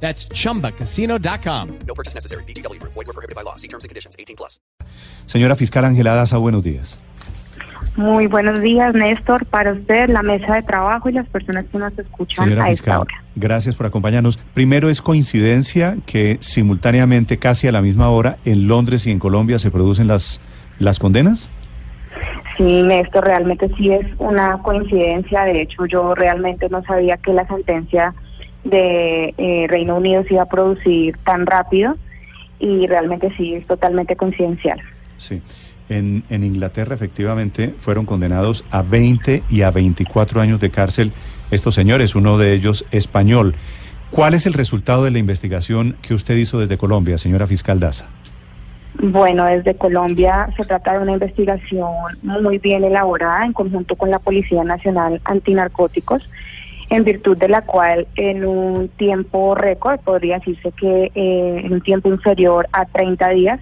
That's chumbacasino.com. No purchase necessary. BGW. Void were prohibited by law. See terms and conditions. 18 plus. Señora fiscal Ángela Daza, buenos días. Muy buenos días, Néstor, para usted, la mesa de trabajo y las personas que nos escuchan Señora a esta fiscal, hora. gracias por acompañarnos. Primero, ¿es coincidencia que simultáneamente, casi a la misma hora, en Londres y en Colombia se producen las, las condenas? Sí, Néstor, realmente sí es una coincidencia. De hecho, yo realmente no sabía que la sentencia de eh, Reino Unido se iba a producir tan rápido y realmente sí es totalmente coincidencial. Sí. En, en Inglaterra, efectivamente, fueron condenados a 20 y a 24 años de cárcel estos señores, uno de ellos español. ¿Cuál es el resultado de la investigación que usted hizo desde Colombia, señora fiscal Daza? Bueno, desde Colombia se trata de una investigación muy bien elaborada en conjunto con la Policía Nacional Antinarcóticos, en virtud de la cual en un tiempo récord, podría decirse que eh, en un tiempo inferior a 30 días,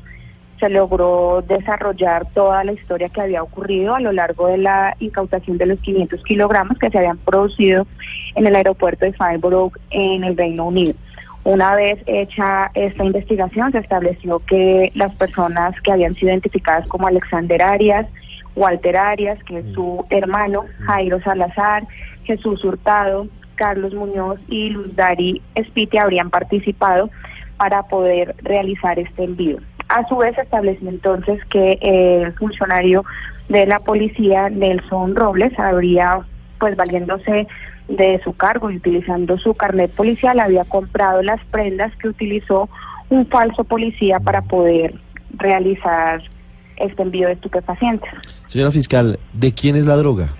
se logró desarrollar toda la historia que había ocurrido a lo largo de la incautación de los 500 kilogramos que se habían producido en el aeropuerto de Farnborough en el Reino Unido. Una vez hecha esta investigación, se estableció que las personas que habían sido identificadas como Alexander Arias, Walter Arias, que es su hermano, Jairo Salazar, Jesús Hurtado, Carlos Muñoz y Luz Dari Espite habrían participado para poder realizar este envío. A su vez, estableció entonces que el funcionario de la policía, Nelson Robles, habría, pues valiéndose de su cargo y utilizando su carnet policial, había comprado las prendas que utilizó un falso policía para poder realizar este envío de estupefacientes. Señora fiscal, ¿de quién es la droga?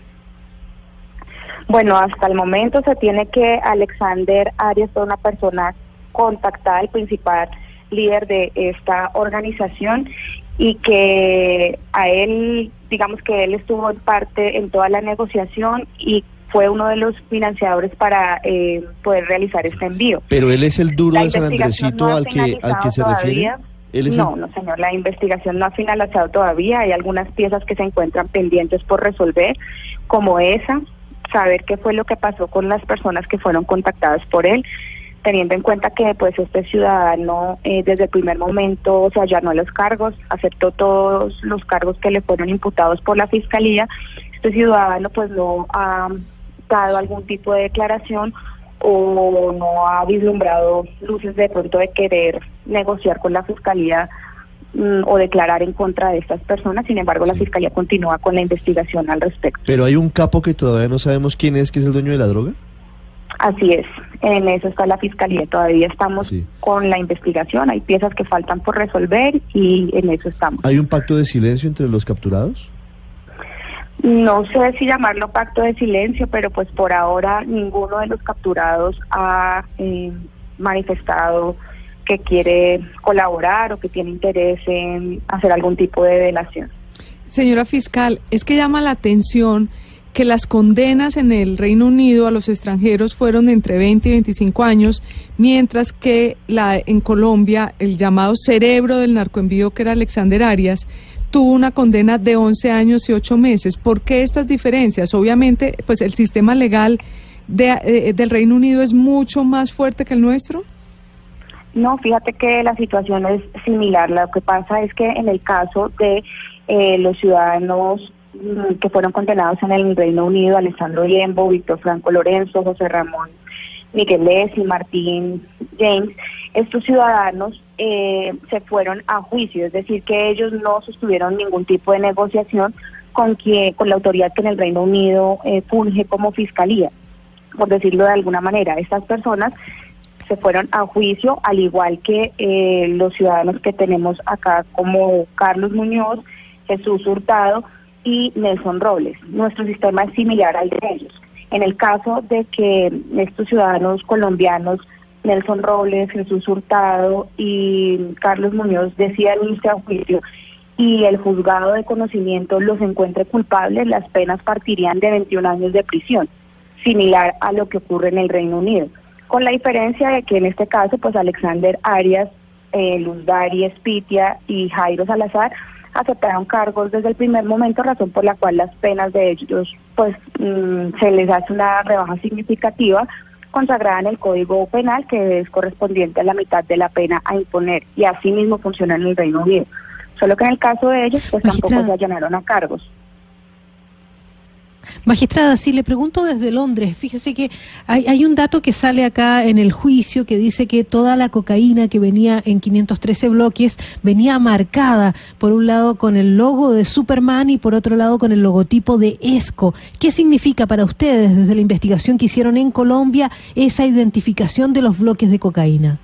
Bueno, hasta el momento se tiene que Alexander Arias fue una persona contactada, el principal líder de esta organización y que a él, digamos que él estuvo en parte en toda la negociación y fue uno de los financiadores para eh, poder realizar este envío. Pero él es el duro La de San Andresito no al que, al que se refiere. todavía. Él es no, el- no, señor, la investigación no ha finalizado todavía. Hay algunas piezas que se encuentran pendientes por resolver, como esa, saber qué fue lo que pasó con las personas que fueron contactadas por él, teniendo en cuenta que pues este ciudadano eh, desde el primer momento se allanó los cargos, aceptó todos los cargos que le fueron imputados por la fiscalía. Este ciudadano pues no ha dado algún tipo de declaración o no ha vislumbrado luces de pronto de querer negociar con la fiscalía mm, o declarar en contra de estas personas. Sin embargo, la fiscalía continúa con la investigación al respecto. Pero hay un capo que todavía no sabemos quién es, que es el dueño de la droga. Así es, en eso está la fiscalía. Todavía estamos Sí. con la investigación. Hay piezas que faltan por resolver y en eso estamos. ¿Hay un pacto de silencio entre los capturados? No sé si llamarlo pacto de silencio, pero pues por ahora ninguno de los capturados ha eh, manifestado que quiere colaborar o que tiene interés en hacer algún tipo de delación. Señora fiscal, es que llama la atención que las condenas en el Reino Unido a los extranjeros fueron entre 20 y 25 años, mientras que la en Colombia el llamado cerebro del narcoenvío que era Alexander Arias tuvo una condena de 11 años y 8 meses. ¿Por qué estas diferencias? Obviamente, pues el sistema legal de, eh, del Reino Unido es mucho más fuerte que el nuestro. No, fíjate que la situación es similar. Lo que pasa es que en el caso de eh, los ciudadanos mm, que fueron condenados en el Reino Unido, Alessandro Lembo, Víctor Franco Lorenzo, José Ramón Miguel y Martín James, estos ciudadanos eh, se fueron a juicio, es decir, que ellos no sostuvieron ningún tipo de negociación con, quien, con la autoridad que en el Reino Unido eh, funge como fiscalía, por decirlo de alguna manera. Estas personas se fueron a juicio, al igual que eh, los ciudadanos que tenemos acá como Carlos Muñoz, Jesús Hurtado y Nelson Robles. Nuestro sistema es similar al de ellos. En el caso de que estos ciudadanos colombianos Nelson Robles, Jesús Hurtado y Carlos Muñoz decían irse a juicio y el juzgado de conocimiento los encuentre culpables, las penas partirían de 21 años de prisión, similar a lo que ocurre en el Reino Unido, con la diferencia de que en este caso, pues Alexander Arias, eh, Luz Dari Espitia y Jairo Salazar aceptaron cargos desde el primer momento, razón por la cual las penas de ellos, pues mm, se les hace una rebaja significativa consagrada en el Código Penal, que es correspondiente a la mitad de la pena a imponer, y así mismo funciona en el Reino Unido. Solo que en el caso de ellos, pues Magistrada. tampoco se allanaron a cargos. Magistrada, si le pregunto desde Londres, fíjese que hay, un dato que sale acá en el juicio que dice que toda la cocaína que venía en 513 bloques venía marcada por un lado con el logo de Superman y por otro lado con el logotipo de ESCO. ¿Qué significa para ustedes desde la investigación que hicieron en Colombia esa identificación de los bloques de cocaína?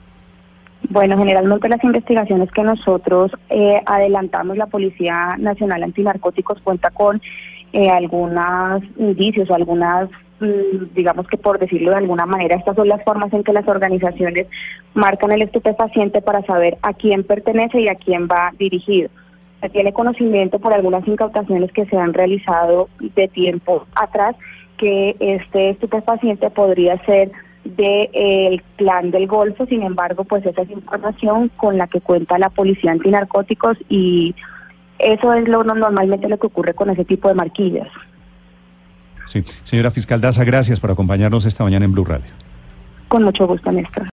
Bueno, generalmente las investigaciones que nosotros eh, adelantamos, la Policía Nacional Antinarcóticos cuenta con eh, algunos indicios o algunas, mm, digamos que por decirlo de alguna manera, estas son las formas en que las organizaciones marcan el estupefaciente para saber a quién pertenece y a quién va dirigido. Se tiene conocimiento por algunas incautaciones que se han realizado de tiempo atrás que este estupefaciente podría ser del plan del Golfo, sin embargo, pues esa es información con la que cuenta la Policía Antinarcóticos y eso es lo no- normalmente lo que ocurre con ese tipo de marquillas. Sí. Señora Fiscal Daza, gracias por acompañarnos esta mañana en Blue Radio. Con mucho gusto, Néstor.